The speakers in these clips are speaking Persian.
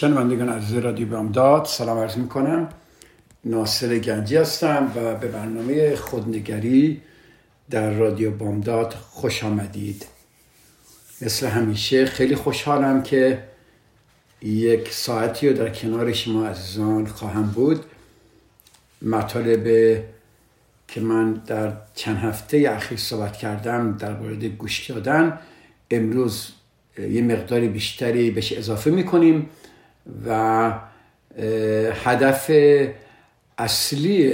شنوندگان عزیز رادیو بامداد سلام عرض می‌کنم. ناصر گنجی هستم و به برنامه خودنگری در رادیو بامداد خوش آمدید. مثل همیشه خیلی خوشحالم که یک ساعتی رو در کنار شما عزیزان خواهم بود. مطالب که من در چند هفته اخیر صحبت کردم در مورد گوش دادن امروز یه مقدار بیشتری بهش اضافه می‌کنیم. و هدف اصلی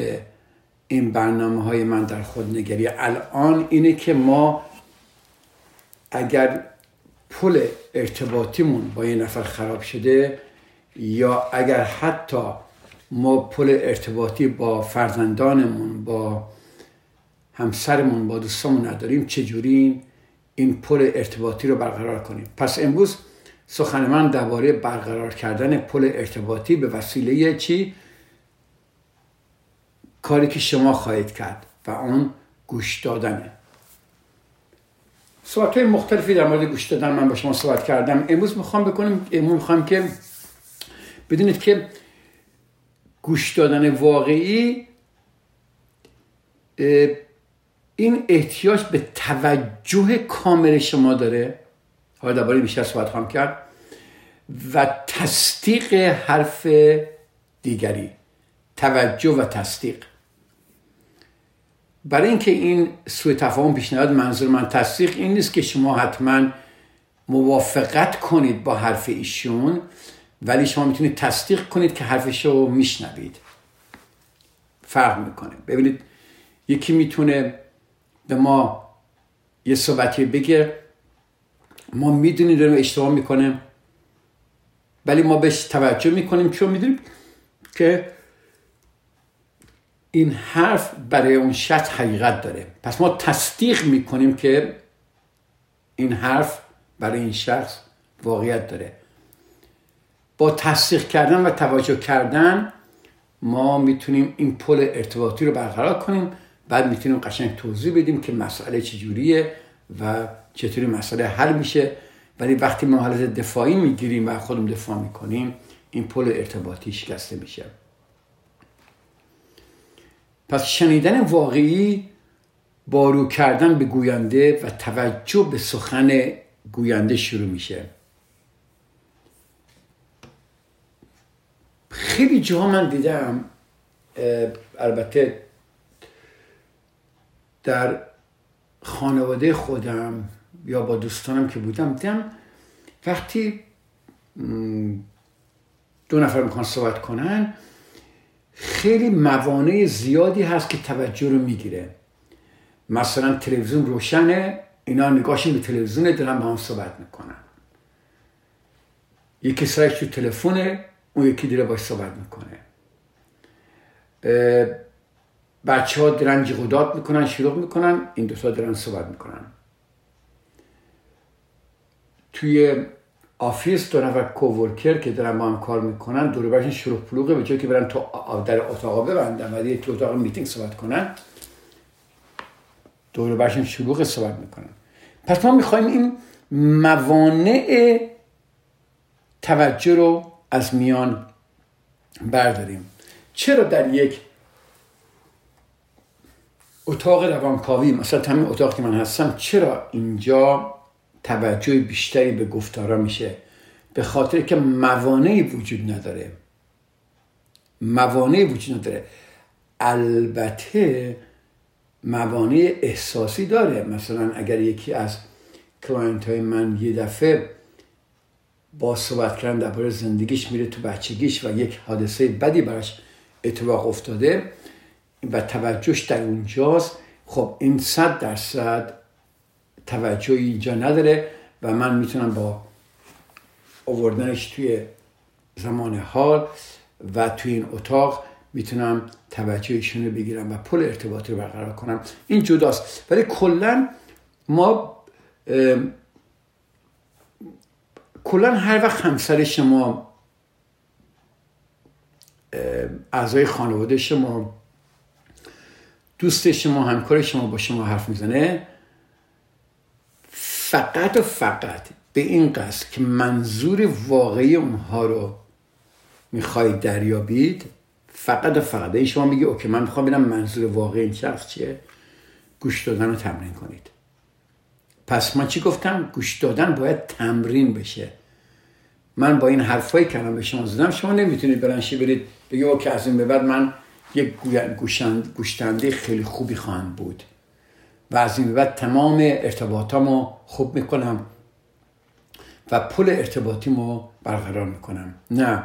این برنامه های من در خودنگری الان اینه که ما اگر پل ارتباطیمون با یه نفر خراب شده یا اگر حتی ما پل ارتباطی با فرزندانمون با همسرمون با دوستامون نداریم چجوری این پل ارتباطی رو برقرار کنیم؟ پس امروز سخن من درباره برقرار کردن پل ارتباطی به وسیله چی؟ کاری که شما خواهید کرد و اون گوش دادنه صحبت های مختلفی در مورد گوش دادن من با شما صحبت کردم. امروز می‌خوام بکنیم امروز می‌خوام که بدونید که گوش دادن واقعی این احتیاج به توجه کامل شما داره. حالا درباره بیشتر صحبت خواهم کرد. و تصدیق حرف دیگری. توجه و تصدیق. برای اینکه این سوء تفاهم پیش نیاد منظور من تصدیق این نیست که شما حتما موافقت کنید با حرف ایشون ولی شما می‌تونید تصدیق کنید که حرفش رو میشنوید. فرق می‌کنه. ببینید یکی می‌تونه به ما یه صحبتی بگه. ما می‌دونیم داریم اشتباه می‌کنه ولی ما بهش توجه می‌کنیم. چون می‌دونیم که این حرف برای اون شخص حقیقت داره. پس ما تصدیق می‌کنیم که این حرف برای این شخص واقعیت داره. با تصدیق کردن و توجه کردن ما می‌تونیم این پل ارتباطی رو برقرار کنیم. بعد می‌تونیم قشنگ توضیح بدیم که مسئله چجوریه. و چطوری مسئله حل میشه. ولی وقتی ما حالت دفاعی می‌گیریم و خودم دفاع می‌کنیم این پل ارتباطی شکسته میشه. پس شنیدن واقعی بارو کردن به گوینده و توجه به سخن گوینده شروع میشه. خیلی جاها من دیدم البته در خانواده خودم یا با دوستانم که بودم دیدم وقتی دو نفر می‌خوان صحبت کنن خیلی موانع زیادی هست که توجه رو می‌گیره. مثلا تلویزیون روشنه اینا نگاهشون به تلویزیون دارن با هم صحبت می‌کنن. یکی سرش تو تلفونه اون یکی دیره باش صحبت می‌کنه. بچه ها دارن جیغ می‌کنن شروع می‌کنن این دوستا دارن صحبت می‌کنن. توی office دو نفر coworker که دارن با هم کار می‌کنن دور برشون شروع پلوغه به جایی که برن تو در اتاقا ببندن و تو اتاق میتینگ صحبت کنن دور برشون شروع صحبت می‌کنن. پس ما می‌خوایم این موانع توجه رو از میان برداریم. چرا در یک اتاق روانکاوی مثلا همین اتاق که من هستم چرا اینجا توجه بیشتری به گفتارا میشه؟ به خاطر که موانعی وجود نداره. موانعی وجود نداره. البته موانع احساسی داره. مثلا اگر یکی از client های من یه دفعه با صحبت کردن درباره زندگیش میره تو بچگیش و یک حادثه بدی براش اتفاق افتاده و توجهش در اونجاست. خب این صد درصد توجه اینجا نداره و من می‌تونم با آوردنش توی زمان حال و توی این اتاق می‌تونم توجهشون رو بگیرم و پل ارتباطی رو برقرار کنم. این جداست. ولی کلا ما کلا هر وقت همسر شما اعضای خانواده شما دوست شما همکار شما با شما حرف می‌زنه فقط و فقط به این قصد که منظور واقعی اونها رو می‌خواهید دریابید فقط و فقط. این شما میگی اوکی من می‌خوام ببینم منظور واقعی این شخص چیه؟ گوش دادن رو تمرین کنید. پس من چی گفتم؟ گوش دادن باید تمرین بشه. من با این حرفایی که به شما زدم شما نمی‌تونید برنشی برید بگی اوکی از این به بعد من یک گوشتنده خیلی خوبی خواهم بود. و از این بعد تمام ارتباطامو خوب می‌کنم و پل ارتباطیمو برقرار می‌کنم. نه.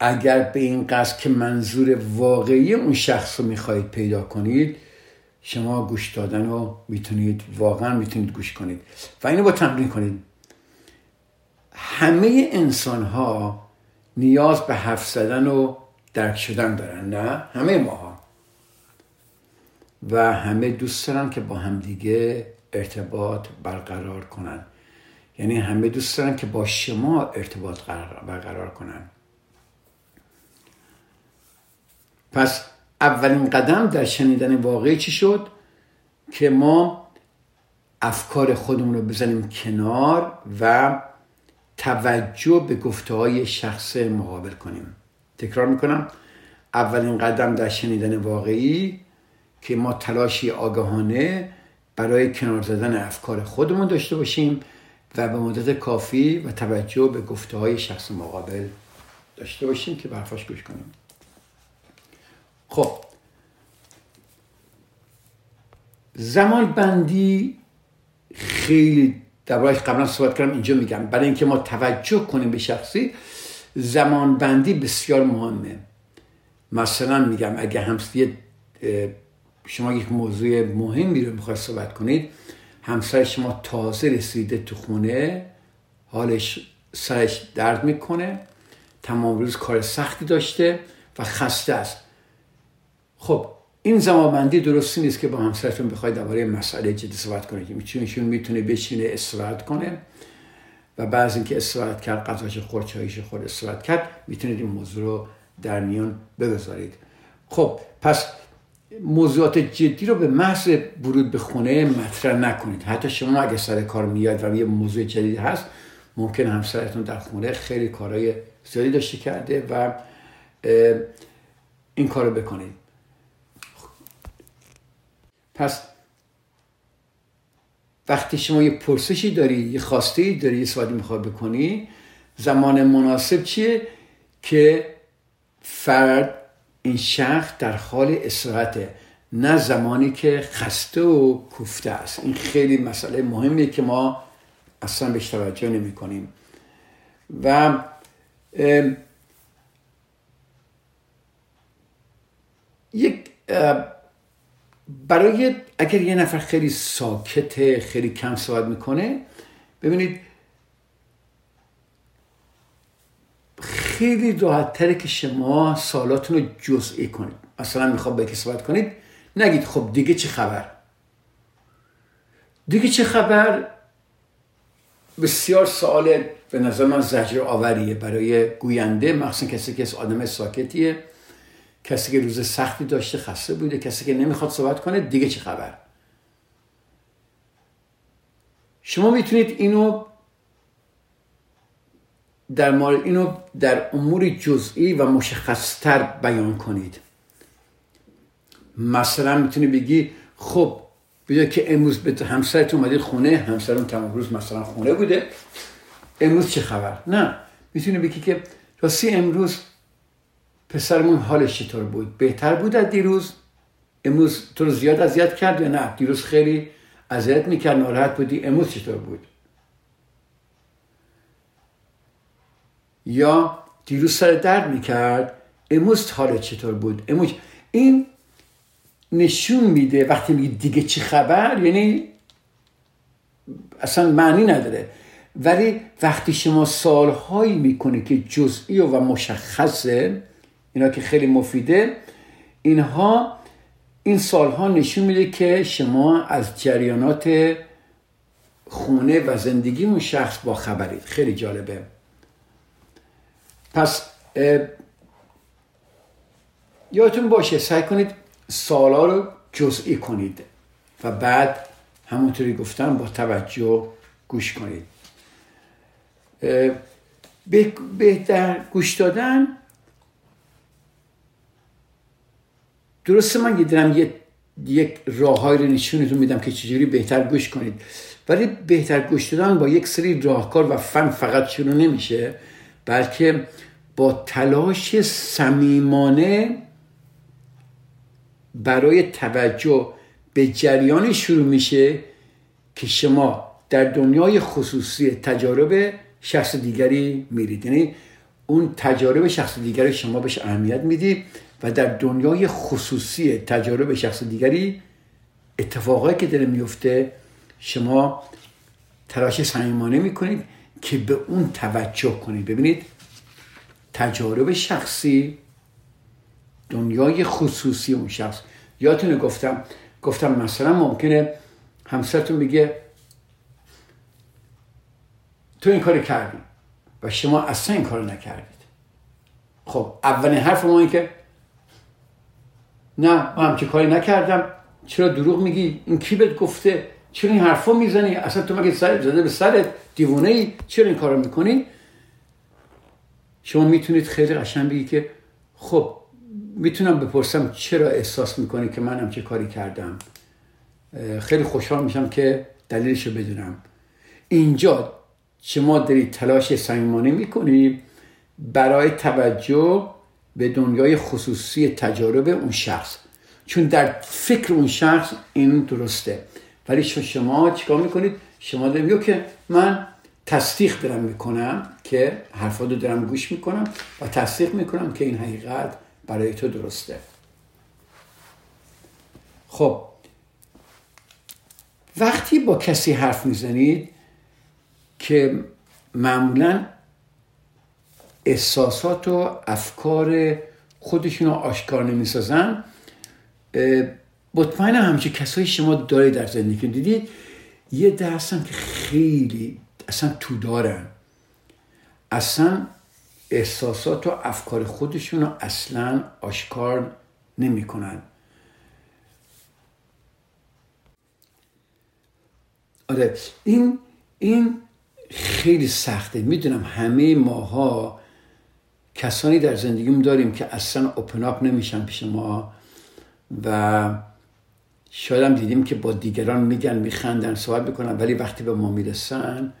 اگر به این قصد که منظور واقعی اون شخص رو می‌خواهید پیدا کنید شما گوش دادن رو می‌تونید واقعا می‌تونید گوش کنید. و اینو با تمرین کنید. همه انسان ها نیاز به حرف زدن و درک شدن دارن نه؟ همه ماها. و همه دوست دارن که با همدیگه ارتباط برقرار کنن. یعنی همه دوست دارن که با شما ارتباط برقرار کنن. پس اولین قدم در شنیدن واقعی چی شد؟ که ما افکار خودمون رو بزنیم کنار و توجه به گفته های شخص مقابل کنیم. تکرار می‌کنم. اولین قدم در شنیدن واقعی که ما تلاشی آگاهانه برای کنار زدن افکار خودمون داشته باشیم و به مدت کافی و توجه به گفته های شخص مقابل داشته باشیم که برفاش گوش کنیم. خب. زمان بندی خیلی دربارش قبلا صحبت کردم اینجا میگم. برای اینکه ما توجه کنیم به شخصی زمان بندی بسیار مهمه. مثلا میگم اگه همسایه شما یک موضوع مهمی رو می‌خواید صحبت کنید همسر شما تازه رسیده تو خونه حالش سرش درد می‌کنه تمام روز کار سختی داشته و خسته است. خب این زمانبندی درستی نیست که با همسرتون بخواید درباره مسئله جدی صحبت کنید. چون می‌تونه بشینه استراحت کنه. و بعض اینکه استراحت کرد غذاش خورد چایش خورد استراحت کرد می‌تونید این موضوع رو در میان بگذارید. خب پس موضوعات جدی رو به محض ورود به خونه مطرح نکنید. حتی شما اگه سر کار میاد و یه موضوع جدید هست ممکن همسرتون در خونه خیلی کارهای زیادی داشته کرده و این کارو بکنید. پس وقتی شما یه پرسشی داری یه خواسته ای داری یه سوالی می‌خواد بکنی زمان مناسب چیه؟ که فرد این شخص در حال استراحته نه زمانی که خسته و کوفته است. این خیلی مسئله مهمیه که ما اصلا بهش توجه نمی کنیم و یک برای اگر یه نفر خیلی ساکته خیلی کم صحبت می‌کنه ببینید خیلی راحت که شما سالاتون رو جزئی کنید. مثلا می‌خواد به صحبت کنید نگید خب دیگه چه خبر؟ دیگه چه خبر؟ بسیار سوال به نظر من زجر آوریه برای گوینده مخصوصا کسی که آدم ساکتیه. کسی که روز سختی داشته خسته بوده کسی که نمی‌خواد صحبت کنه دیگه چه خبر؟ شما می‌تونید اینو در مورد اینو در امور جزئی و مشخصتر بیان کنید. مثلا می‌تونی بگی خب بیا که امروز به همسرت اومدید خونه همسرم تمام روز مثلا خونه بوده امروز چه خبر؟ نه می‌تونی بگی که راستی امروز پسرمون حالش چطور بود؟ بهتر بود از دیروز؟ امروز تو رو زیاد اذیت کرد یا نه؟ دیروز خیلی اذیت می‌کرد ناراحت بودی؟ امروز چطور بود؟ یا دیروز سر درد می‌کرد؟ امروز حالت چطور بود؟ امروز این نشون میده وقتی میگی دیگه چی خبر یعنی اصلا معنی نداره. ولی وقتی شما سالهایی می‌کنه که جزئی و مشخصه اینا که خیلی مفیده اینها این سالها نشون میده که شما از جریانات خونه و زندگی اون شخص با خبرید. خیلی جالبه. پس یادتون باشه سعی کنید سالا رو جزئی کنید و بعد همونطوری گفتم با توجه گوش کنید. بهتر گوش دادن درسته من دیدم یه یک راههایی رو نشونتون میدم که چجوری بهتر گوش کنید. ولی بهتر گوش دادن با یک سری راهکار و فن فقط شروع نمیشه بلکه با تلاش صمیمانه برای توجه به جریانی شروع میشه که شما در دنیای خصوصی تجارب شخص دیگری میرید. یعنی اون تجارب شخص دیگری شما بهش اهمیت میدی و در دنیای خصوصی تجارب شخص دیگری اتفاقایی که داره میفته شما تلاش صمیمانه می‌کنید که به اون توجه کنید. ببینید تجارب شخصی دنیای خصوصی اون شخص. یادتونه گفتم گفتم مثلا ممکنه همسرتون میگه تو این کار کردی و شما اصلا این کار نکردید. خب اولین حرف ما این که نه من همچه کاری نکردم. چرا دروغ میگی؟ این کی بهت گفته؟ چرا این حرفا می‌زنی؟ اصلا تو مگه سر زده به سرت؟ دیوونه ای چرا این کارو می‌کنی؟ شما می‌تونید خیلی قشنگ بگی که خب می‌تونم بپرسم چرا احساس می‌کنی که من چه کاری کردم؟ خیلی خوشحال میشم که دلیلش رو بدونم. اینجا شما دارید تلاش صمیمانه می‌کنی برای توجه به دنیای خصوصی تجارب اون شخص. چون در فکر اون شخص این درسته. ولی شما چیکار می‌کنید؟ شما دارید که من تصدیق دارم می‌کنم که حرفا رو دارم گوش می‌کنم و تصدیق می‌کنم که این حقیقت برای تو درسته. خب. وقتی با کسی حرف می‌زنید که معمولا احساسات و افکار خودشون رو آشکار نمی‌سازن. مطمئنم همچه کسایی شما دارید در زندگی دیدید. یه درستن که خیلی اصلا تو دارن اصلا احساسات و افکار خودشون رو اصلا آشکار نمی‌کنن. آره این این خیلی سخته. می‌دونم همه ماها کسانی در زندگیم داریم که اصلا اپ نمیشن پیش ما و شاید هم دیدیم که با دیگران میگن میخندن صحبت می‌کنن ولی وقتی به ما می‌رسن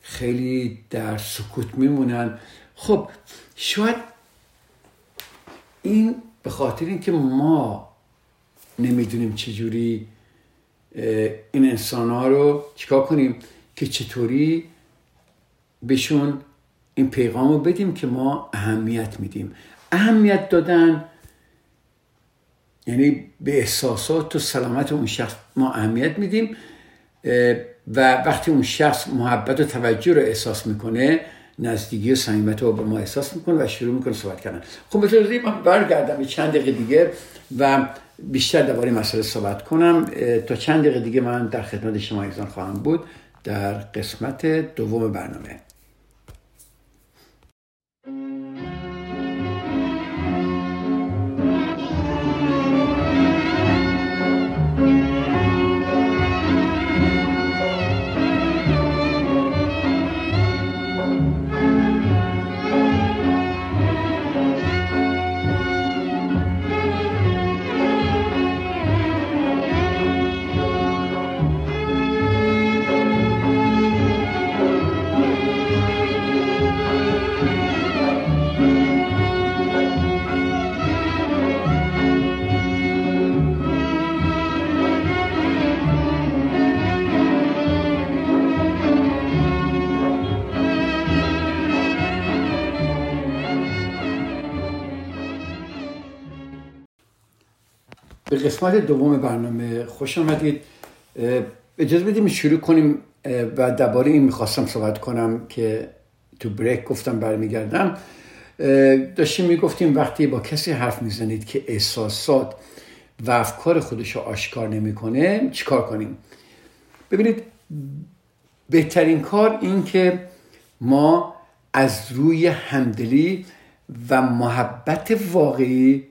خیلی در سکوت میمونن. خب شاید این به خاطر اینکه ما نمی‌دونیم چجوری این انسان ها رو چیکار کنیم که چطوری بهشون این پیغام رو بدیم که ما اهمیت میدیم. اهمیت دادن یعنی به احساسات و سلامت اون شخص ما اهمیت میدیم و وقتی اون شخص محبت و توجه رو احساس می‌کنه نزدیکی و صمیمیت رو به ما احساس می‌کنه و شروع می‌کنه صحبت کردن. خب بطور من برگردم چند دقیقه دیگه و بیشتر درباره مسئله صحبت کنم. تا چند دقیقه دیگه من در خدمت شما ایزان خواهم بود در قسمت دوم برنامه. قسمت دوم برنامه خوش آمدید. اجازه بدیم شروع کنیم و درباره این می‌خواستم صحبت کنم که تو بریک گفتم برمیگردم. داشتیم می‌گفتیم وقتی با کسی حرف می‌زنید که احساسات و افکار خودش رو آشکار نمی‌کنه چیکار کنیم؟ ببینید بهترین کار این که ما از روی همدلی و محبت واقعی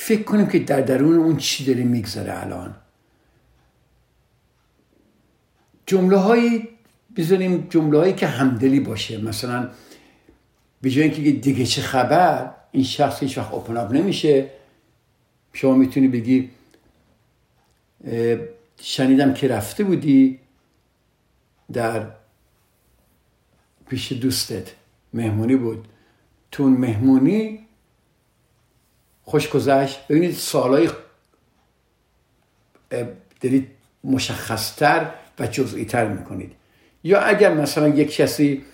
فکر کنیم که در درون اون چی داره میگذره الان. جمله هایی بذاریم جمله هایی که همدلی باشه. مثلا به جای اینکه دیگه چه خبر این شخص هیچ وقت اوپن اپ نمیشه. شما می‌تونی بگی شنیدم که رفته بودی در پیش دوستت. مهمونی بود. تو مهمونی خوش گذشت. ببینید سالهای دارید مشخصتر و جزئی تر می‌کنید. یا اگر مثلا یک کسی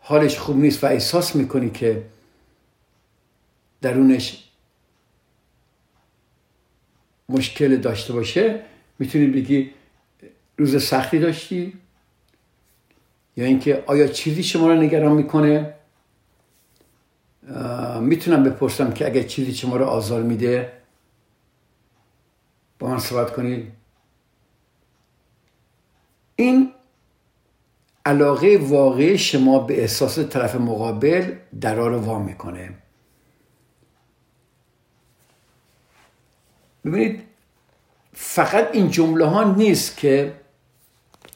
حالش خوب نیست و احساس می‌کنی که درونش مشکل داشته باشه می‌تونید بگی روز سختی داشتی؟ یا اینکه آیا چیزی شما رو نگران می‌کنه؟ می‌تونم بپرسم که اگر چیزی شما رو آزار میده با من صحبت کنید این علاقه واقعی شما به احساس طرف مقابل درا رو وا می‌کنه. ببینید فقط این جمله ها نیست که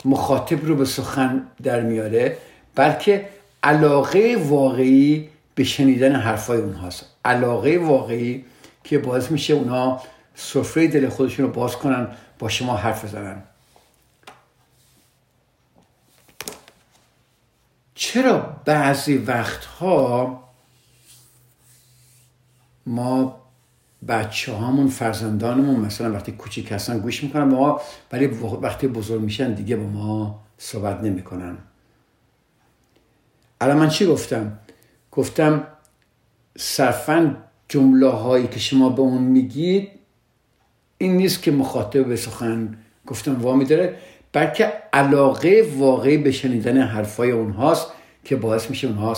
مخاطب رو به سخن در میاره بلکه علاقه واقعی به شنیدن حرفای اونهاست. علاقه واقعی که باعث میشه اونها سفره دل خودشون رو باز کنن با شما حرف بزنن. چرا بعضی وقتها ما بچه هامون فرزندانمون مثلا وقتی کوچیک هستن گوش می‌کنن ما ولی وقتی بزرگ میشن دیگه با ما صحبت نمی‌کنن. الان من چی گفتم؟ گفتم صرفا جمله هایی که شما به اون میگید این نیست که مخاطب به سخن گفتم وامی داره بلکه علاقه واقعی به شنیدن حرفای اونهاست که باعث میشه اونها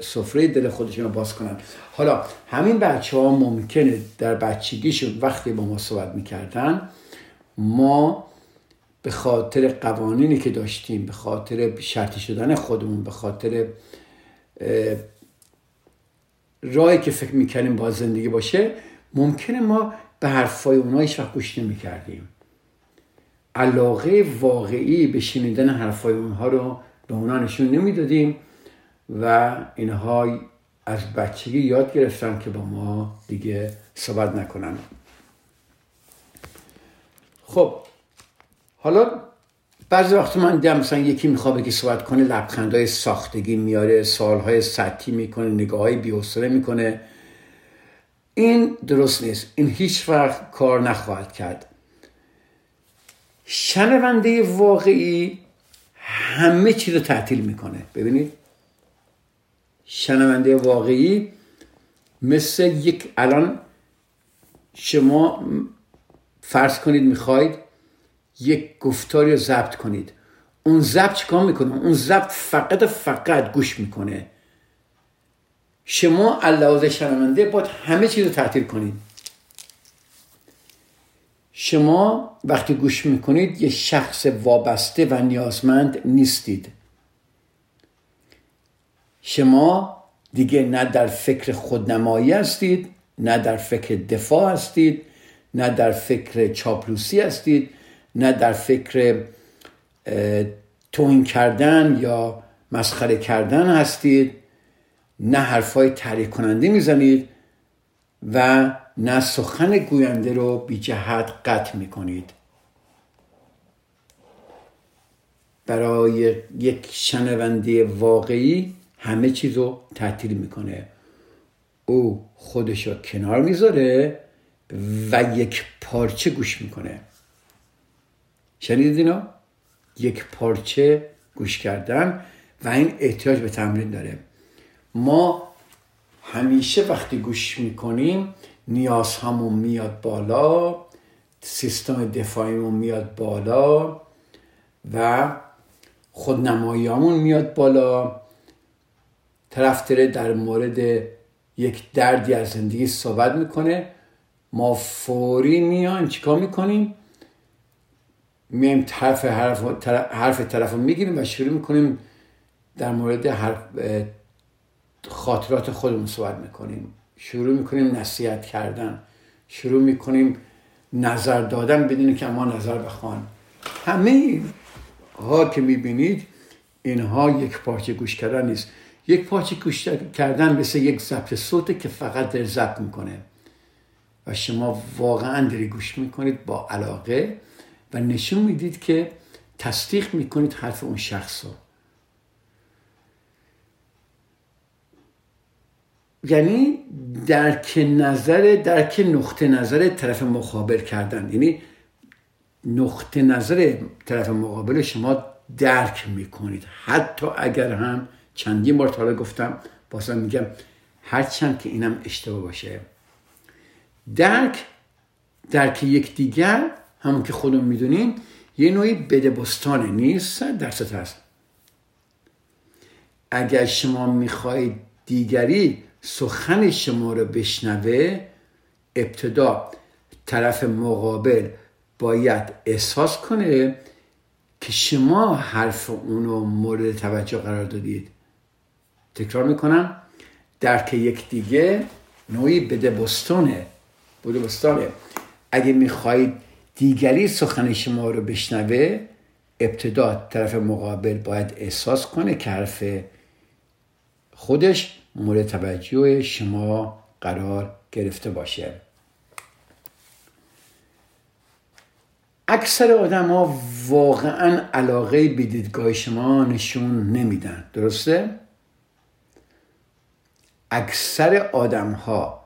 سفره دل خودشون رو باز کنن. حالا همین بچه ها ممکنه در بچگیشون وقتی با ما صحبت می‌کردن ما به خاطر قوانینی که داشتیم به خاطر شرطی شدن خودمون به خاطر راهی که فکر می‌کردیم با زندگی باشه ممکنه ما به حرفای اونها هیچ وقت گوش نمی‌کردیم. علاقه واقعی به شنیدن حرفای اونها رو به اونا نشون نمی‌دادیم و اینها از بچگی یاد گرفتن که با ما دیگه صحبت نکنن. خب حالا بعضی وقت من دیدم مثلا یکی می‌خواد بگی صحبت کنه لبخندهای ساختگی میاره سالهای سطحی می‌کنه نگاه های بیوصله می‌کنه. این درست نیست. این هیچ وقت کار نخواهد کرد. شنونده واقعی همه چیز رو تعطیل می‌کنه. ببینید. شنونده واقعی مثل یک الان شما فرض کنید می‌خواید یک گفتاری رو ضبط کنید. اون ضبط چیکار می‌کنه؟ اون ضبط فقط فقط گوش می‌کنه. شما علاوه شنونده باید همه چیز رو تعطیل کنید. شما وقتی گوش می‌کنید یه شخص وابسته و نیازمند نیستید. شما دیگه نه در فکر خودنمایی هستید نه در فکر دفاع هستید نه در فکر چاپلوسی هستید. نه در فکر توهین کردن یا مسخره کردن هستید نه حرفای تحریک کننده می‌زنید و نه سخن گوینده رو بی جهت قطع می کنید برای یک شنونده واقعی همه چیز رو تعطیل می‌کنه. او خودش رو کنار می‌ذاره و یک پارچه گوش می‌کنه. شنیدید اینا؟ یک پارچه گوش کردن و این احتیاج به تمرین داره. ما همیشه وقتی گوش می‌کنیم نیاز همون میاد بالا سیستم دفاعیمون میاد بالا و خودنماییمون میاد بالا. طرف داره در مورد یک دردی از زندگی صحبت می‌کنه. ما فوری میان چیکار می‌کنیم؟ میایم طرف حرف, حرف طرف رو می‌گیریم و شروع می‌کنیم در مورد خاطرات خودمون صحبت می‌کنیم. شروع می‌کنیم نصیحت کردن. شروع می‌کنیم نظر دادن بدون که ما نظر بخوان. همه ها که می‌بینید اینها یک پارچه گوش کردن نیست. یک پارچه گوش کردن مثل یک ضبط صوته که فقط در ضبط می‌کنه. و شما واقعا داری گوش می‌کنید با علاقه. و نشون می‌دید که تصدیق می‌کنید حرف اون شخص رو. یعنی درک نظر درک نقطه نظر طرف مقابل کردن. یعنی نقطه نظر طرف مقابل شما درک می‌کنید. حتی اگر هم چندین بار تا گفتم بازم میگم هرچند که اینم اشتباه باشه. درک درک یکدیگر همون که خودمون می‌دونیم یه نوعی بدبستانه نیست درست هست. اگر شما می‌خواهید دیگری سخن شما رو بشنوه ابتدا طرف مقابل باید احساس کنه که شما حرف اونو مورد توجه قرار دادید. تکرار می‌کنم. درک یک دیگه نوعی بده بستانه. بوده بستانه. اگه می‌خواهید دیگری سخن شما رو بشنوه ابتدا طرف مقابل باید احساس کنه که حرف خودش مورد توجه شما قرار گرفته باشه اکثر آدم ها واقعا علاقه به دیدگاه شما نشون نمیدن درسته؟ اکثر آدم ها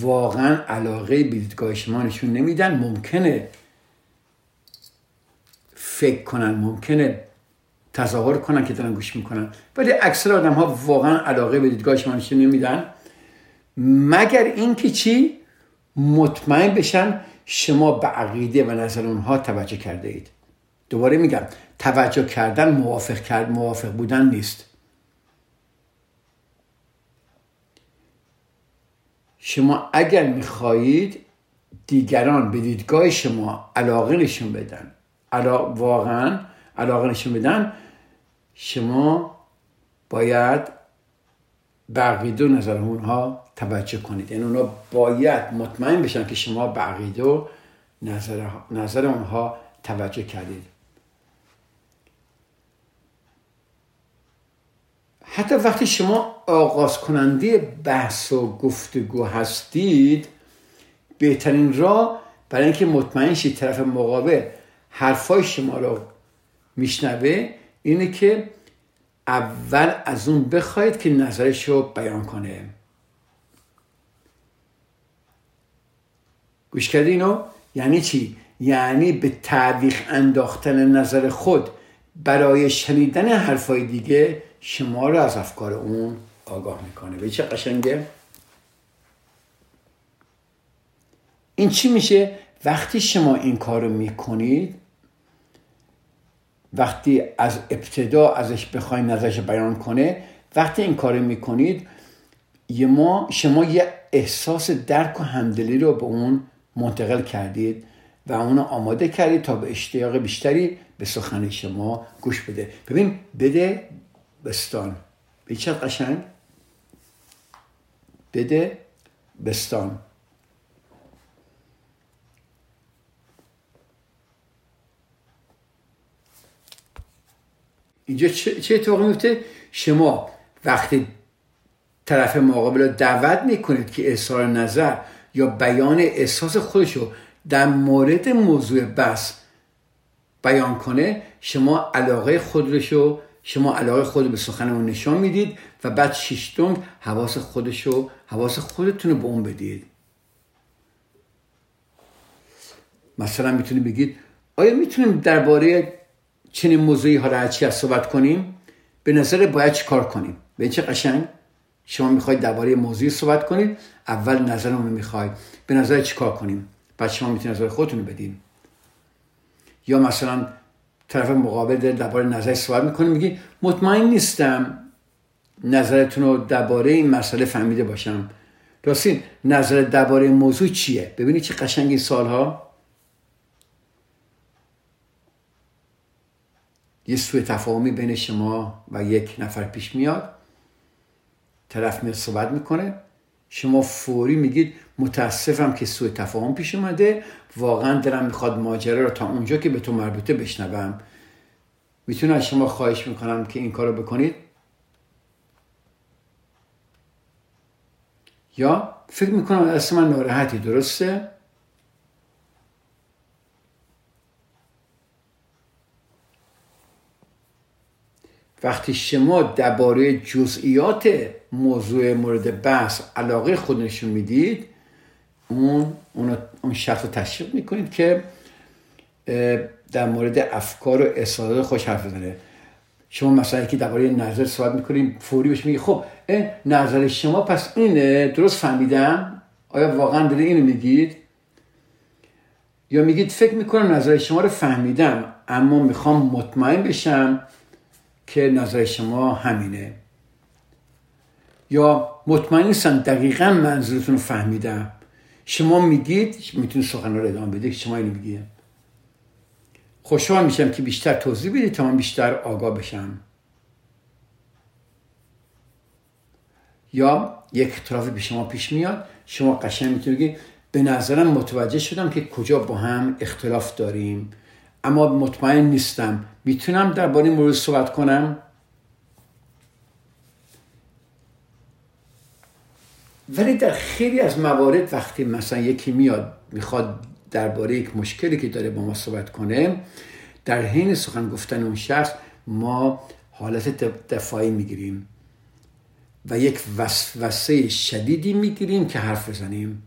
واقعا علاقه به دیدگاه نشون نمیدن. ممکنه فکر کنن ممکنه تظاهر کنن که دارن گوش می‌کنن. ولی اکثر آدم ها واقعا علاقه به دیدگاه شما نشون نمیدن. مگر اینکه چی؟ مطمئن بشن شما به عقیده و نظر اونها توجه کرده اید. دوباره میگم توجه کردن موافق کرد موافق بودن نیست. شما اگر می‌خواهید دیگران به دیدگاه شما علاقه نشون بدن. علا... واقعا علاقه نشون بدن شما باید به و نظر اونها توجه کنید. یعنی اونا باید مطمئن بشن که شما به و نظر, نظر اونها توجه کردید. حتی وقتی شما آغاز کننده بحث و گفتگو هستید بهترین راه برای اینکه مطمئن شید طرف مقابل حرفای شما رو میشنوه اینه که اول از اون بخواید که نظرش رو بیان کنه گوش کردی؟ یعنی چی؟ یعنی به تعویق انداختن نظر خود برای شنیدن حرفای دیگه شما رو از افکار اون آگاه می‌کنه به چه قشنگه؟ این چی میشه؟ وقتی شما این کار رو می‌کنید وقتی از ابتدا ازش بخواین نظرش بیان کنه وقتی این کار می‌کنید یه ما شما یه احساس درک و همدلی رو به اون منتقل کردید و اونو آماده کردید تا به اشتیاق بیشتری به سخن شما گوش بده ببین بده بستان. به چه قشنگ؟ بده بستان. اینجا چه اتفاقی میفته؟ شما وقتی طرف مقابل رو دعوت می‌کنید که اظهار نظر یا بیان احساس خودش رو در مورد موضوع بس بیان کنه شما علاقه خودش رو شما علاقه خود به سخن اون نشان می‌دید و بعد شیشتونگ حواس خودش رو حواس خودتون رو به اون بدید. مثلا می‌تونید بگید آیا می‌تونیم درباره چنین موضوعی ها را از صحبت کنیم؟ به نظر باید چی کار کنیم؟ به چه قشنگ؟ شما می‌خواید درباره موضوعی صحبت کنید اول نظرمو می‌خواید. به نظر چیکار کنیم؟ بعد شما می‌تونید نظر خودتون رو یا مثلا طرف مقابل داره درباره نظر صحبت می‌کنه میگی مطمئن نیستم نظرتون رو درباره این مسئله فهمیده باشم. راستین نظر درباره موضوع چیه؟ ببینید چه قشنگ این سالها یه سوء تفاهمی بین شما و یک نفر پیش میاد. طرف میاد صحبت می‌کنه. شما فوری میگید متاسفم که سوء تفاهم پیش اومده. واقعا دلم می‌خواد ماجرا رو تا اونجا که به تو مربوطه بشنوم. می‌تونم از شما خواهش می‌کنم که این کارو بکنید. یا فکر می‌کنم از من ناراحتی درسته؟ وقتی شما درباره جزئیات موضوع مورد بحث علاقه خود نشون می‌دید اون اون شخص رو تشویق می‌کنید که در مورد افکار و احساسات خوش حرف بزنه. شما مثلا که درباره نظر صحبت می‌کنیم فوری بهش میگی خب نظر شما پس اینه درست فهمیدم؟ آیا واقعا داره اینو میگید؟ یا میگید فکر می‌کنم نظر شما رو فهمیدم اما می‌خوام مطمئن بشم که نظر شما همینه. یا مطمئن نیستم دقیقا منظورتون رو فهمیدم. شما میگید می‌تونید سخن رو ادامه بده که شما اینو میگید خوشحال میشم که بیشتر توضیح بدید تا من بیشتر آگاه بشم. یا یک اختلافی به شما پیش میاد شما قشنگ می‌تونید بگید به نظرم متوجه شدم که کجا با هم اختلاف داریم. اما مطمئن نیستم. می‌تونم درباره مورد صحبت کنم؟ ولی در خیلی از موارد وقتی مثلا یکی میاد می‌خواد درباره یک مشکلی که داره با ما صحبت کنه در حین سخن گفتن اون شخص ما حالت دفاعی می‌گیریم و یک وسوسه شدیدی می‌گیریم که حرف بزنیم.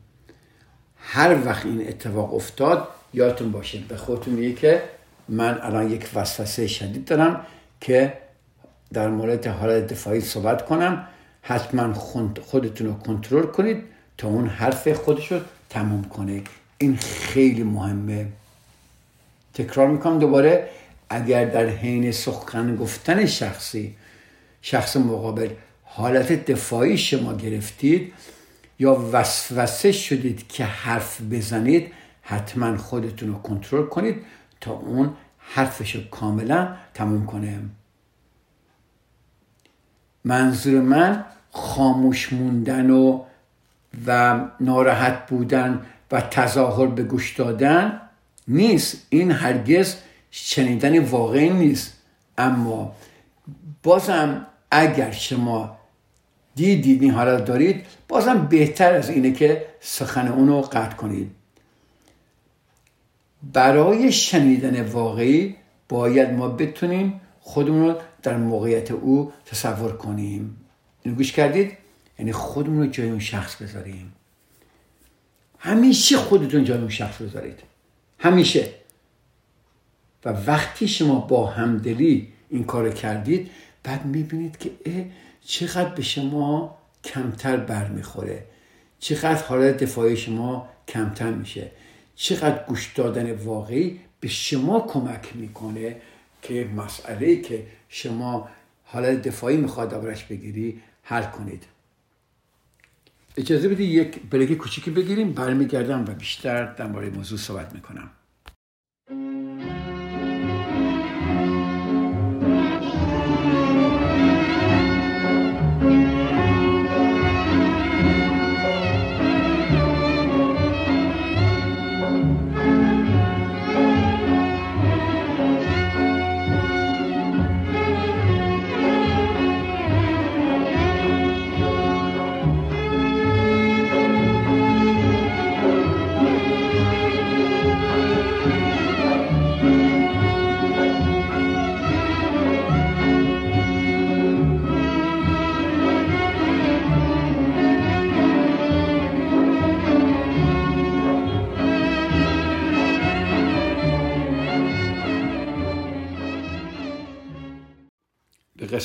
هر وقت این اتفاق افتاد یادتون باشه به خودتون میگه که من الان یک وسوسه شدید دارم که در مورد حالت دفاعی صحبت کنم. حتما خودتون رو کنترل کنید تا اون حرف خودش رو تموم کنه. این خیلی مهمه. تکرار می‌کنم دوباره اگر در حین سخن گفتن شخصی شخص مقابل حالت دفاعی شما گرفتید یا وسوسه شدید که حرف بزنید حتما خودتون رو کنترل کنید تا اون حرفش رو کاملا تموم کنه. منظور من خاموش موندن و و ناراحت بودن و تظاهر به گوش دادن نیست. این هرگز شنیدن واقعی نیست. اما بازم اگر شما دیدید این حالت دارید بازم بهتر از اینه که سخن اونو قطع کنید. برای شنیدن واقعی باید ما بتونیم خودمون رو در موقعیت او تصور کنیم. اینو گوش کردید؟ یعنی خودمون رو جای اون شخص بذاریم. همیشه خودتون جای اون شخص بذارید. همیشه. و وقتی شما با همدلی این کار کردید بعد می‌بینید که اه چقدر به شما کمتر برمیخوره. چقدر حالت دفاعی شما کمتر میشه. چقدر گوش دادن واقعی به شما کمک می‌کنه که مسئله که شما حالت دفاعی می‌خواد دربارش بگیری حل کنید. اجازه بدید یک بریک کوچیکی بگیریم برمیگردم و بیشتر در مورد موضوع صحبت می‌کنم.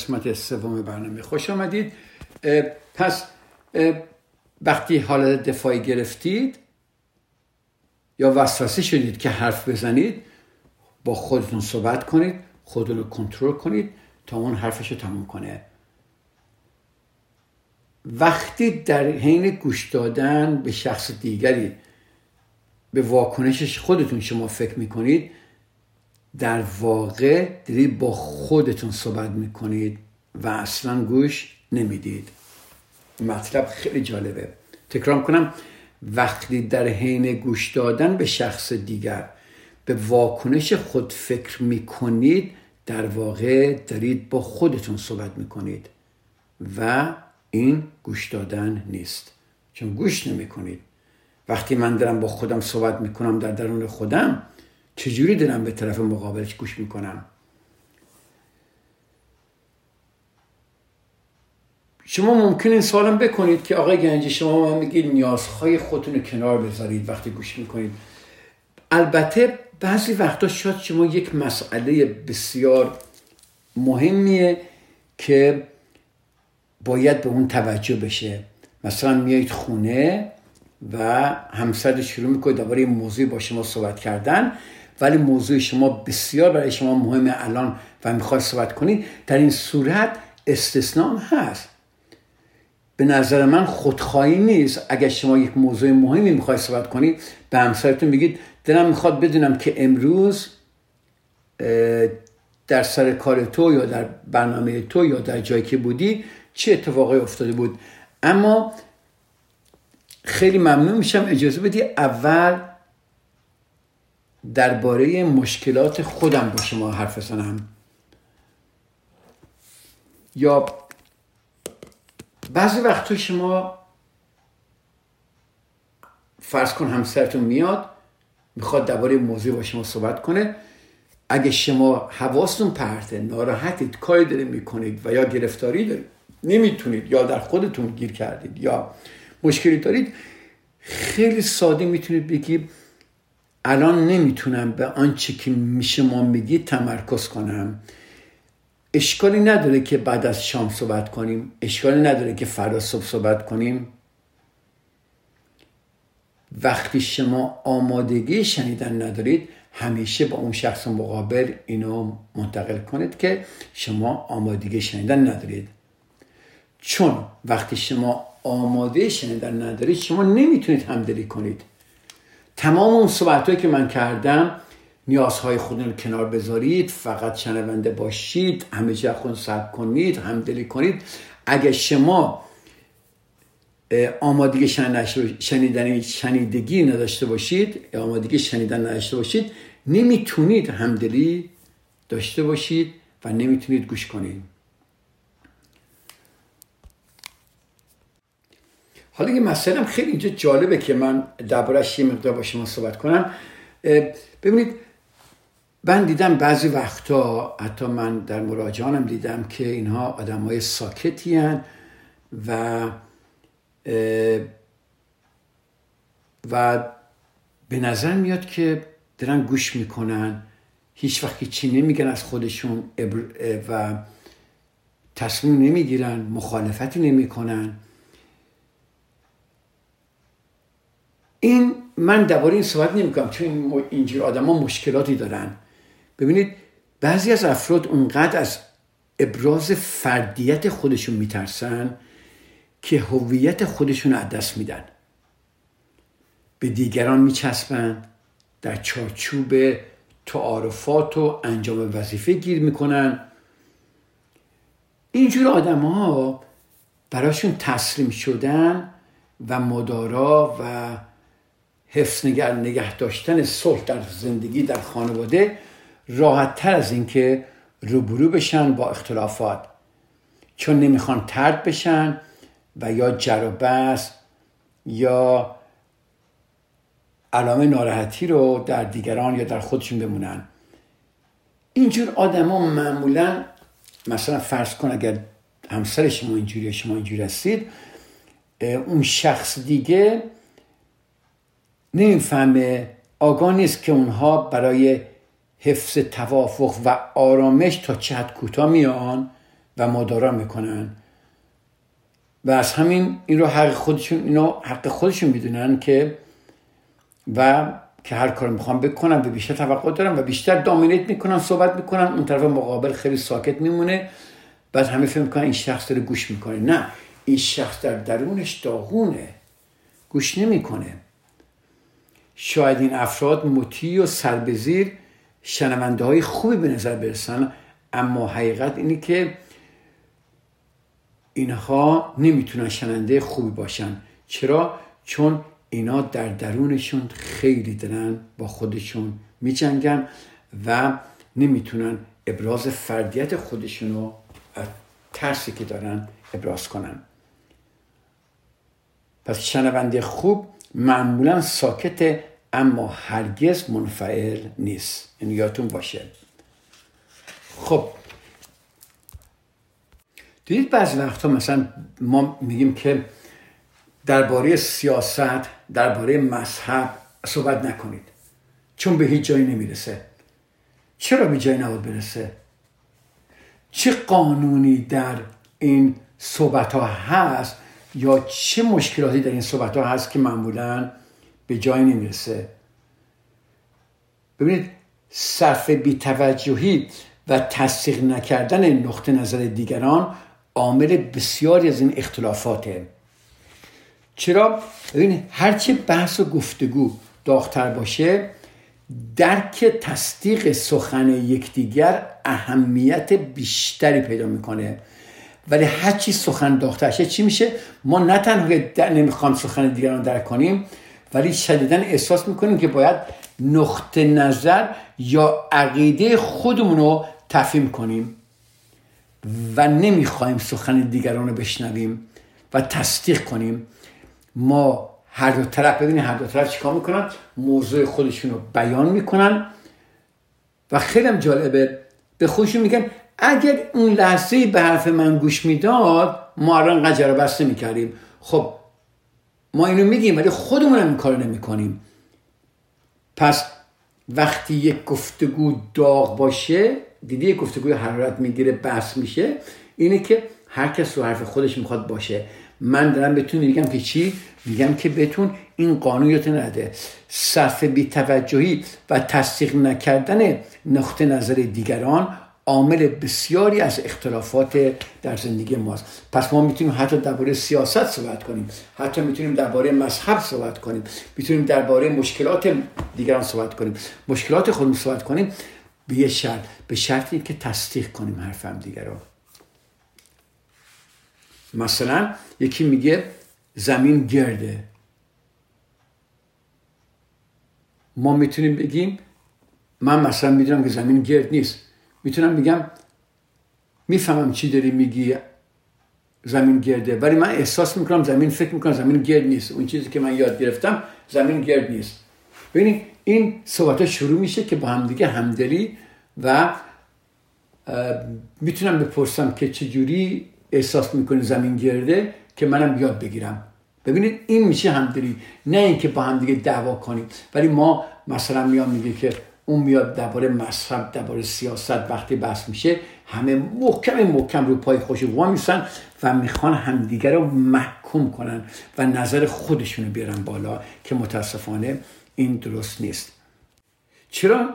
قسمت سوم برنامه. خوش آمدید. پس وقتی حالت دفاعی گرفتید یا وسوسه شدید که حرف بزنید با خودتون صحبت کنید خودتون رو کنترل کنید تا اون حرفش رو تموم کنه. وقتی در حین گوش دادن به شخص دیگری به واکنشش خودتون شما فکر می‌کنید در واقع دارید با خودتون صحبت می‌کنید و اصلا گوش نمی‌دید. مطلب خیلی جالبه. تکرار کنم وقتی در حین گوش دادن به شخص دیگر به واکنش خود فکر می‌کنید در واقع دارید با خودتون صحبت می‌کنید و این گوش دادن نیست. چون گوش نمی‌کنید. وقتی من دارم با خودم صحبت می‌کنم در درون خودم چجوری دارم به طرف مقابلش گوش می‌کنم؟ شما ممکن این سوالم بکنید که آقای گنجی شما من میگید نیازهای خودتون رو کنار بذارید وقتی گوش می‌کنید. البته بعضی وقتا شاید شما یک مسئله بسیار مهمیه که باید به اون توجه بشه. مثلا میایید خونه و همسر شروع می‌کنید درباره موضوع با شما صحبت کردن. ولی موضوع شما بسیار برای شما مهمه الان و می‌خواید صحبت کنید در این صورت استثنام هست. به نظر من خودخواهی نیست. اگر شما یک موضوع مهمی می‌خواید صحبت کنید به همسرتون بگید دلم می‌خواد بدونم که امروز در سر کار تو یا در برنامه تو یا در جایی که بودی چه اتفاقی افتاده بود؟ اما خیلی ممنون میشم اجازه بدی اول درباره مشکلات خودم با شما حرف بزنم. یا بعضی وقت شما فرض کن همسرتون میاد می‌خواد درباره موضوع با شما صحبت کنه. اگه شما حواستون پرته ناراحتید کاری دارید می‌کنید و یا گرفتاری دارید نمی‌تونید یا در خودتون گیر کردید یا مشکلی دارید خیلی ساده می‌تونید بگید الان نمی‌تونم به آنچه که شما میگید تمرکز کنم. اشکالی نداره که بعد از شام صحبت کنیم. اشکالی نداره که فردا صبح صحبت کنیم. وقتی شما آمادگی شنیدن ندارید همیشه با اون شخص مقابل اینو منتقل کنید که شما آمادگی شنیدن ندارید. چون وقتی شما آماده شنیدن ندارید شما نمی‌تونید همدلی کنید. تمام اون صحبت که من کردم نیازهای خودتون رو کنار بذارید فقط شنونده باشید همه چیز خود سب کنید همدلی کنید. اگر شما آمادگی شنیدن شنیدگی نداشته باشید آمادگی شنیدن نداشته باشید نمی‌تونید همدلی داشته باشید و نمی‌تونید گوش کنید. حالا یه مسئله خیلی اینجا جالبه که من دربارش یه مقدار با شما صحبت کنم. ببینید من دیدم بعضی وقتا حتی من در مراجعانم دیدم که اینها آدم های ساکتی هن و و به نظر میاد که دارن گوش می‌کنن هیچ وقت چی نمیگن از خودشون و تصمیم نمی‌گیرن مخالفتی نمی‌کنن. این من درباره این صحبت نمی کنم چون اینجور آدما مشکلاتی دارن. ببینید بعضی از افراد اونقدر از ابراز فردیت خودشون میترسن که هویت خودشون از دست میدن. به دیگران میچسبن در چارچوب تعارفات و انجام وظیفه گیر می‌کنن. اینجور آدم ها براشون تسلیم شدن و مدارا و حفظ نگه, نگه داشتن صلح در زندگی در خانواده راحت تر از اینکه روبرو بشن با اختلافات. چون نمی‌خوان ترد بشن و یا جر و بس یا علامه ناراحتی رو در دیگران یا در خودشون بمونن. اینجور آدما معمولا مثلا فرض کن اگر همسر شما اینجوری شما اینجوری هستید اون شخص دیگه نمی‌فهمه. آگاه نیست که اونها برای حفظ توافق و آرامش تا چه کوتاه میان و مدارا می‌کنن. و از همین این رو حق خودشون اینو حق خودشون می‌دونن که و که هر کار می‌خوام بکنم و بیشتر توقع دارم و بیشتر دامینیت می‌کنم صحبت می‌کنم اون طرف مقابل خیلی ساکت میمونه. بعد همه فکر می‌کنن این شخص داره گوش می‌کنه. نه این شخص در درونش داغونه. گوش نمی‌کنه. شاید این افراد مطیع و سربزیر شنونده های خوبی به نظر برسن اما حقیقت اینه که اینها نمی‌تونن شننده خوبی باشن چرا؟ چون اینا در درونشون خیلی دارن با خودشون میجنگن و نمی‌تونن ابراز فردیت خودشون رو ترسی که دارن ابراز کنن پس شنونده خوب معمولا ساکت اما هرگز منفعل نیست. این یادتون باشه. خب. دیدید بعضی وقتا مثلا ما میگیم که درباره سیاست درباره مذهب صحبت نکنید. چون به هیچ جایی نمی‌رسه. چرا به جایی نباید برسه؟ چه قانونی در این صحبت ها هست یا چه مشکلاتی در این صحبت ها هست که معمولا به جایی نمی‌رسه؟ ببینید صرف بیتوجهی و تصدیق نکردن نقطه نظر دیگران عامل بسیاری از این اختلافاته. چرا؟ ببینید هرچه بحث و گفتگو داغتر باشه درک تصدیق سخن یکدیگر اهمیت بیشتری پیدا می‌کنه. ولی هر چی سخن شه چی میشه؟ ما نه تنها نمی‌خوام سخن دیگران درک کنیم ولی شدیدا احساس می‌کنیم که باید نقطه نظر یا عقیده خودمون رو تفهیم کنیم و نمی‌خوایم سخن دیگران رو بشنویم و تصدیق کنیم. ما هر دو طرف ببینید هر دو طرف چیکار می‌کنن؟ موضوع خودشون رو بیان می‌کنن. و خیلی هم جالبه به خودشون میگن اگر اون لحظه به حرف من گوش می‌داد ما الان قجر بسته می‌کردیم. خب ما اینو میگیم ولی خودمون هم این کار نمی‌کنیم. پس وقتی یک گفتگو داغ باشه دیدی یک گفتگوی حرارت می‌گیره بحث میشه. اینه که هر کس رو حرف خودش می‌خواد باشه. من دارم بهتون میگم که چی؟ میگم که بهتون این قانون نده. صرف بیتوجهی و تصدیق نکردن نقطه نظر دیگران عامل بسیاری از اختلافات در زندگی ماست. پس ما می‌تونیم حتی درباره سیاست صحبت کنیم. حتی می‌تونیم درباره مذهب صحبت کنیم. می‌تونیم درباره مشکلات دیگران صحبت کنیم. مشکلات خودمون صحبت کنیم. به یه شرط به شرطی که تصدیق کنیم حرفم دیگر رو. مثلا یکی میگه زمین گرده. ما می‌تونیم بگیم من مثلا می‌دونم که زمین گرد نیست. می‌تونم بگم می‌فهمم چی داری میگی زمین گرده. ولی من احساس می‌کنم زمین فکر می‌کنم زمین گرد نیست. اون چیزی که من یاد گرفتم زمین گرد نیست. ببینید این صحبت شروع میشه که با همدیگه همدلی و می‌تونم بپرسم که چجوری احساس می‌کنی زمین گرده که منم یاد بگیرم. ببینید این میشه همدلی. نه اینکه با همدیگه دعوا کنیم. ولی ما مثلا میام میگه که اون میاد درباره مذهب درباره سیاست وقتی بحث میشه همه محکم محکم رو پای خوش وامیسن و می‌خوان همدیگر رو محکوم کنن و نظر خودشون رو بیارن بالا که متاسفانه این درست نیست. چرا؟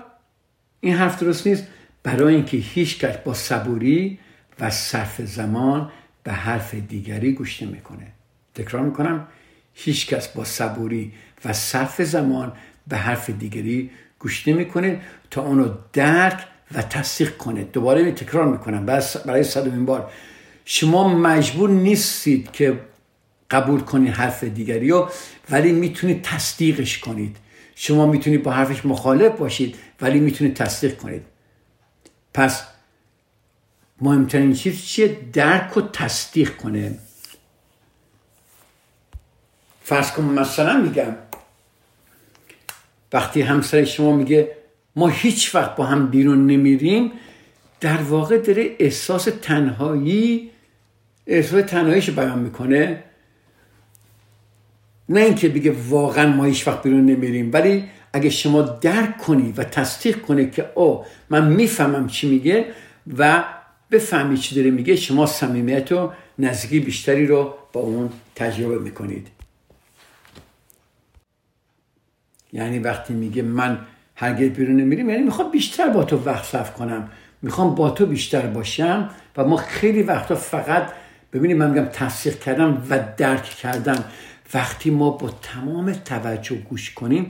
این حرف درست نیست؟ برای اینکه هیچ کس با صبوری و صرف زمان به حرف دیگری گوش نمی‌کنه. تکرار می‌کنم هیچ کس با صبوری و صرف زمان به حرف دیگری گوش نمی‌کنه تا اونو درک و تصدیق کنه دوباره تکرار می‌کنم. برای صدومین بار. شما مجبور نیستید که قبول کنید حرف دیگری رو ولی می‌تونید تصدیقش کنید. شما می‌تونید با حرفش مخالف باشید ولی می‌تونید تصدیق کنید. پس مهمترین چیز چیه؟ درک و تصدیق کنه. فرض کن مثلا میگم وقتی همسر شما میگه ما هیچ وقت با هم بیرون نمیریم در واقع داره احساس تنهایی احساس تنهاییش بیان می‌کنه. نه اینکه بگه واقعا ما هیچ وقت بیرون نمیریم ولی اگه شما درک کنی و تصدیق کنی که او من می‌فهمم چی میگه و بفهمی چی داره میگه شما صمیمیت رو نزدیکی بیشتری رو با اون تجربه می‌کنید. یعنی وقتی میگه من هرگز بیرون نمیریم یعنی می‌خوام بیشتر با تو وقت صرف کنم. می‌خوام با تو بیشتر باشم و ما خیلی وقتا فقط ببینید من میگم تصدیق کردم و درک کردم. وقتی ما با تمام توجه گوش کنیم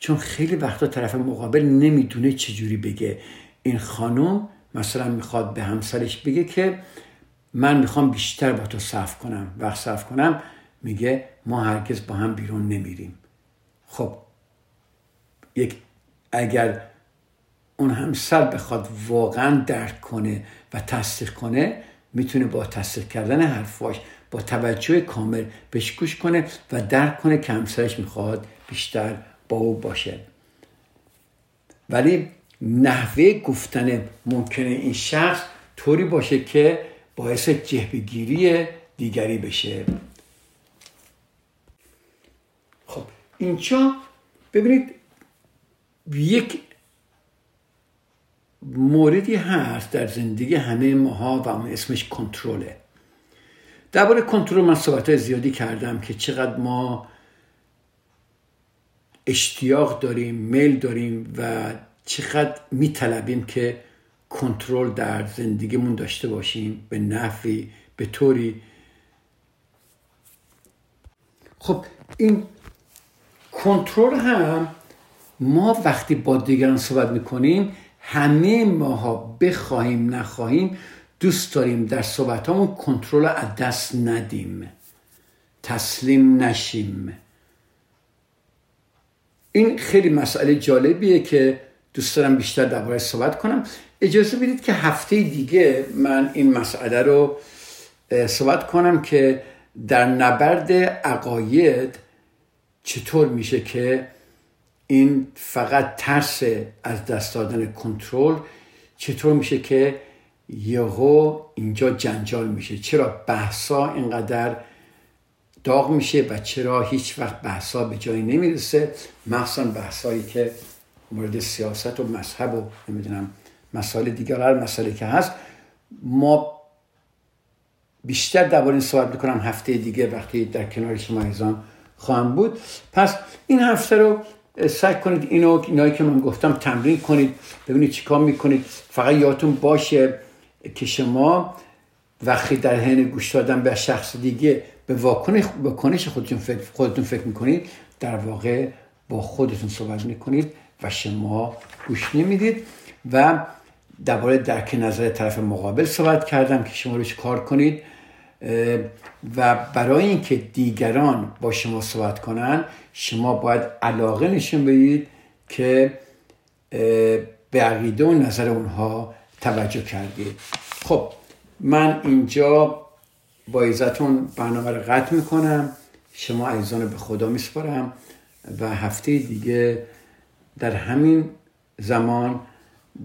چون خیلی وقتا طرف مقابل نمی‌دونه چجوری بگه. این خانم مثلا می‌خواد به همسرش بگه که من می‌خوام بیشتر با تو صرف کنم وقت صرف کنم. میگه ما هرگز با هم بیرون نمیریم. خب اگر اون همسر بخواد واقعا درک کنه و تصدیق کنه می‌تونه با تصدیق کردن حرفاش با توجه کامل بهش گوش کنه و درک کنه که همسرش می‌خواد بیشتر با او باشه. ولی نحوه گفتن ممکنه این شخص طوری باشه که باعث جهبگیری دیگری بشه. خب اینجا ببینید یک موردی هست در زندگی همه ماها و اسمش کنترله. درباره کنترل من صحبت زیادی کردم که چقدر ما اشتیاق داریم میل داریم و چقدر میطلبیم که کنترل در زندگیمون داشته باشیم به نفعی به طوری. خب این کنترل هم ما وقتی با دیگران صحبت می‌کنیم همه ماها بخواهیم نخواهیم دوست داریم در صحبت همون کنترل از دست ندیم. تسلیم نشیم. این خیلی مسئله جالبیه که دوست دارم بیشتر درباره صحبت کنم. اجازه بدید که هفته دیگه من این مسئله رو صحبت کنم که در نبرد عقاید چطور میشه که این فقط ترس از دست دادن کنترل چطور میشه که یهو اینجا جنجال میشه؟ چرا بحثا اینقدر داغ میشه و چرا هیچ وقت بحثا به جایی نمی‌رسه؟ مخصوصا بحثایی که مورد سیاست و مذهب و نمی‌دونم مسائل دیگر هر مسئله که هست ما بیشتر درباره این صحبت می‌کنم هفته دیگه وقتی در کنار شما ایزان خواهم بود. پس این هفته رو سعی کنید اینو اینایی که من گفتم تمرین کنید ببینید چیکار می‌کنید. فقط یادتون باشه که شما وقتی در حین گوش دادن به شخص دیگه به واکنش خودتون فکر, خودتون فکر می‌کنید در واقع با خودتون صحبت می‌کنید و شما گوش نمی‌دید. و درباره درک نظر طرف مقابل صحبت کردم که شما روش کار کنید. و برای اینکه دیگران با شما صحبت کنن شما باید علاقه نشون بدید که به عقیده و نظر اونها توجه کردید. خب من اینجا با ایزتون برنامه رو قطع می‌کنم. شما عزیزان به خدا میسپارم. و هفته دیگه در همین زمان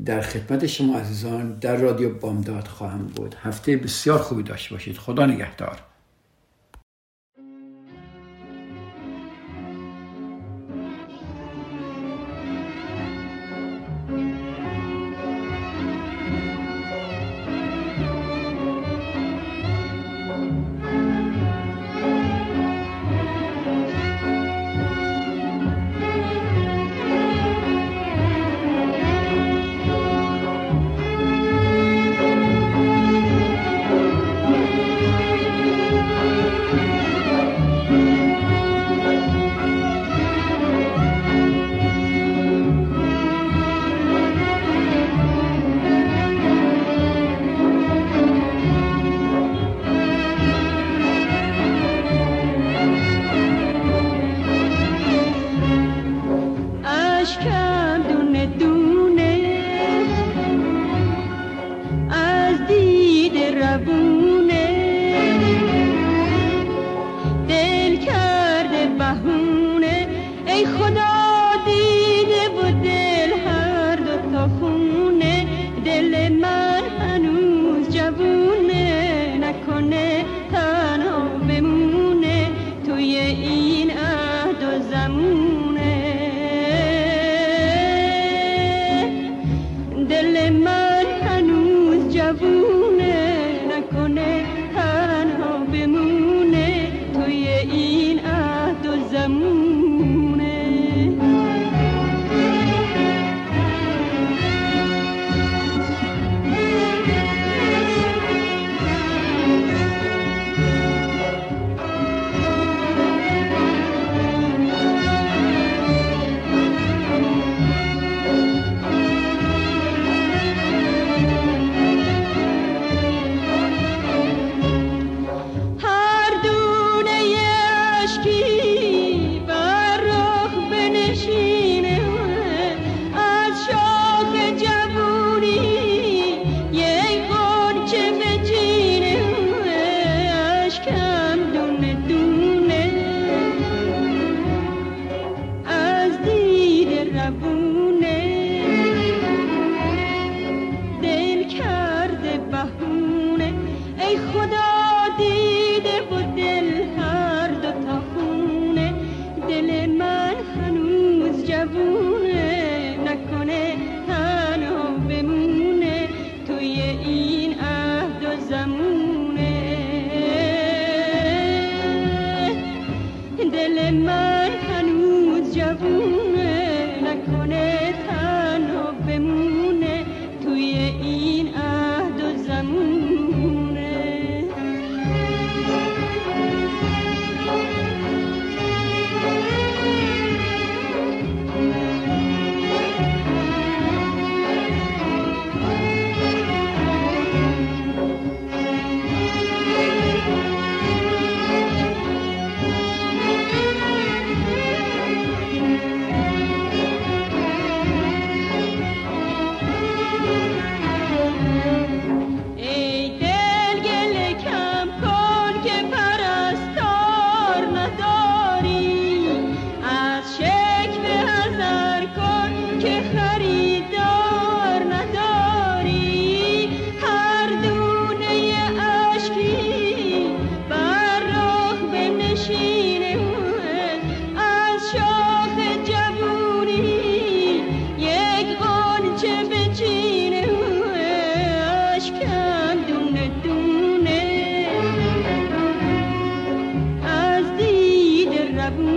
در خدمت شما عزیزان در رادیو بامداد خواهم بود. هفته بسیار خوبی داشته باشید. خدا نگهدار. دل من هنوز at